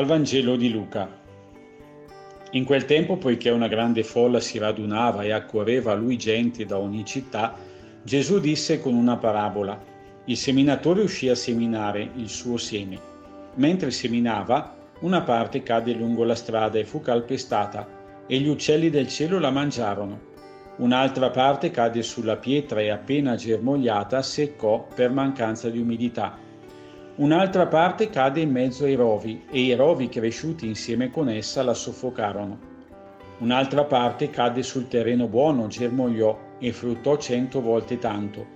Dal Vangelo di Luca. In quel tempo, poiché una grande folla si radunava e accorreva a lui gente da ogni città, Gesù disse con una parabola, il seminatore uscì a seminare il suo seme. Mentre seminava, una parte cadde lungo la strada e fu calpestata, e gli uccelli del cielo la mangiarono. Un'altra parte cadde sulla pietra e appena germogliata seccò per mancanza di umidità Un'altra parte cade in mezzo ai rovi e i rovi cresciuti insieme con essa la soffocarono. Un'altra parte cade sul terreno buono, germogliò e fruttò cento volte tanto.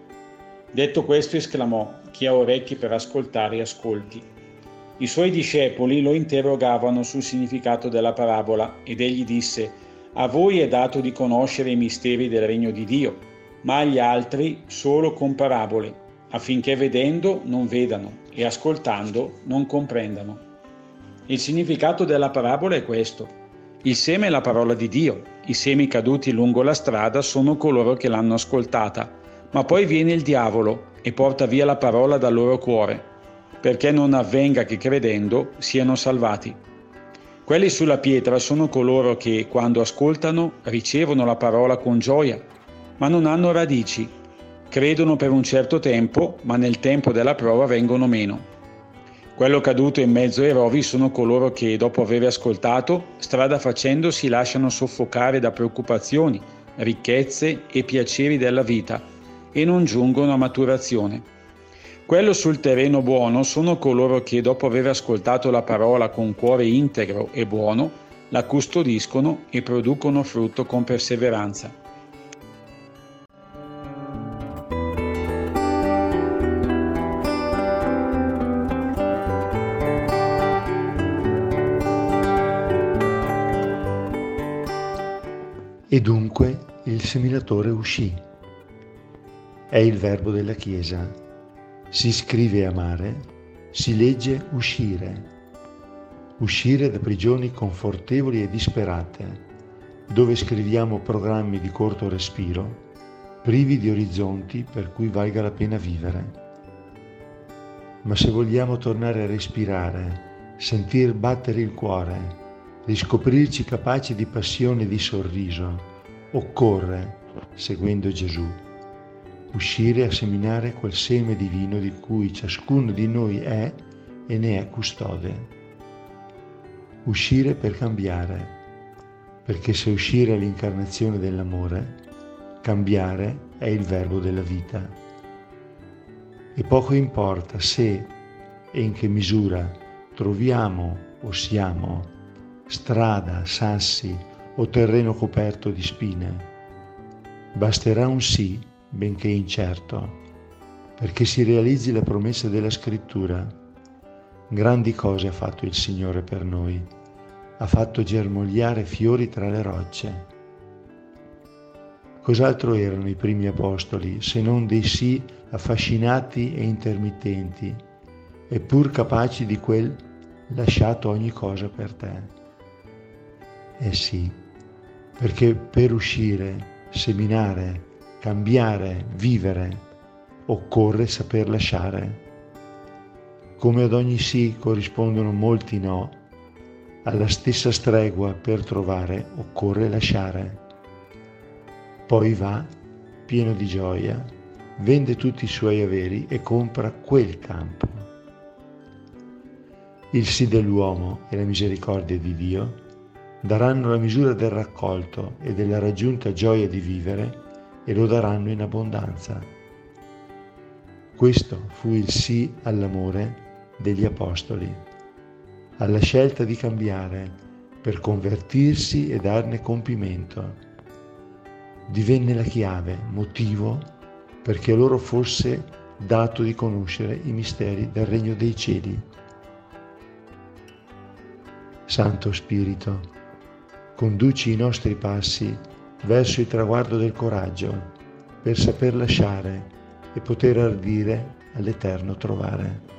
Detto questo esclamò, chi ha orecchi per ascoltare ascolti. I suoi discepoli lo interrogavano sul significato della parabola ed egli disse, a voi è dato di conoscere i misteri del regno di Dio, ma agli altri solo con parabole affinché vedendo non vedano e ascoltando non comprendano. Il significato della parabola è questo. Il seme è la parola di Dio, i semi caduti lungo la strada sono coloro che l'hanno ascoltata, ma poi viene il diavolo e porta via la parola dal loro cuore, perché non avvenga che credendo siano salvati. Quelli sulla pietra sono coloro che, quando ascoltano, ricevono la parola con gioia, ma non hanno radici Credono per un certo tempo, ma nel tempo della prova vengono meno. Quello caduto in mezzo ai rovi sono coloro che, dopo aver ascoltato, strada facendo si lasciano soffocare da preoccupazioni, ricchezze e piaceri della vita e non giungono a maturazione. Quello sul terreno buono sono coloro che, dopo aver ascoltato la parola con cuore integro e buono, la custodiscono e producono frutto con perseveranza. E dunque il seminatore uscì. È il verbo della Chiesa. Si scrive amare, si legge uscire. Uscire da prigioni confortevoli e disperate, dove scriviamo programmi di corto respiro, privi di orizzonti per cui valga la pena vivere. Ma se vogliamo tornare a respirare, sentir battere il cuore, riscoprirci capaci di passione e di sorriso, occorre, seguendo Gesù, uscire a seminare quel seme divino di cui ciascuno di noi è e ne è custode. Uscire per cambiare, perché se uscire è l'incarnazione dell'amore, cambiare è il verbo della vita. E poco importa se e in che misura troviamo o siamo strada, sassi o terreno coperto di spine. Basterà un sì, benché incerto, perché si realizzi la promessa della scrittura. Grandi cose ha fatto il Signore per noi, ha fatto germogliare fiori tra le rocce. Cos'altro erano i primi apostoli se non dei sì affascinati e intermittenti, eppur capaci di quel lasciato ogni cosa per te? Eh sì, perché per uscire, seminare, cambiare, vivere, occorre saper lasciare. Come ad ogni sì corrispondono molti no, alla stessa stregua per trovare occorre lasciare. Poi va, pieno di gioia, vende tutti i suoi averi e compra quel campo. Il sì dell'uomo e la misericordia di Dio daranno la misura del raccolto e della raggiunta gioia di vivere e lo daranno in abbondanza. Questo fu il sì all'amore degli Apostoli, alla scelta di cambiare per convertirsi e darne compimento. Divenne la chiave, motivo perché loro fosse dato di conoscere i misteri del regno dei cieli. Santo Spirito, conduci i nostri passi verso il traguardo del coraggio, per saper lasciare e poter ardire all'eterno trovare.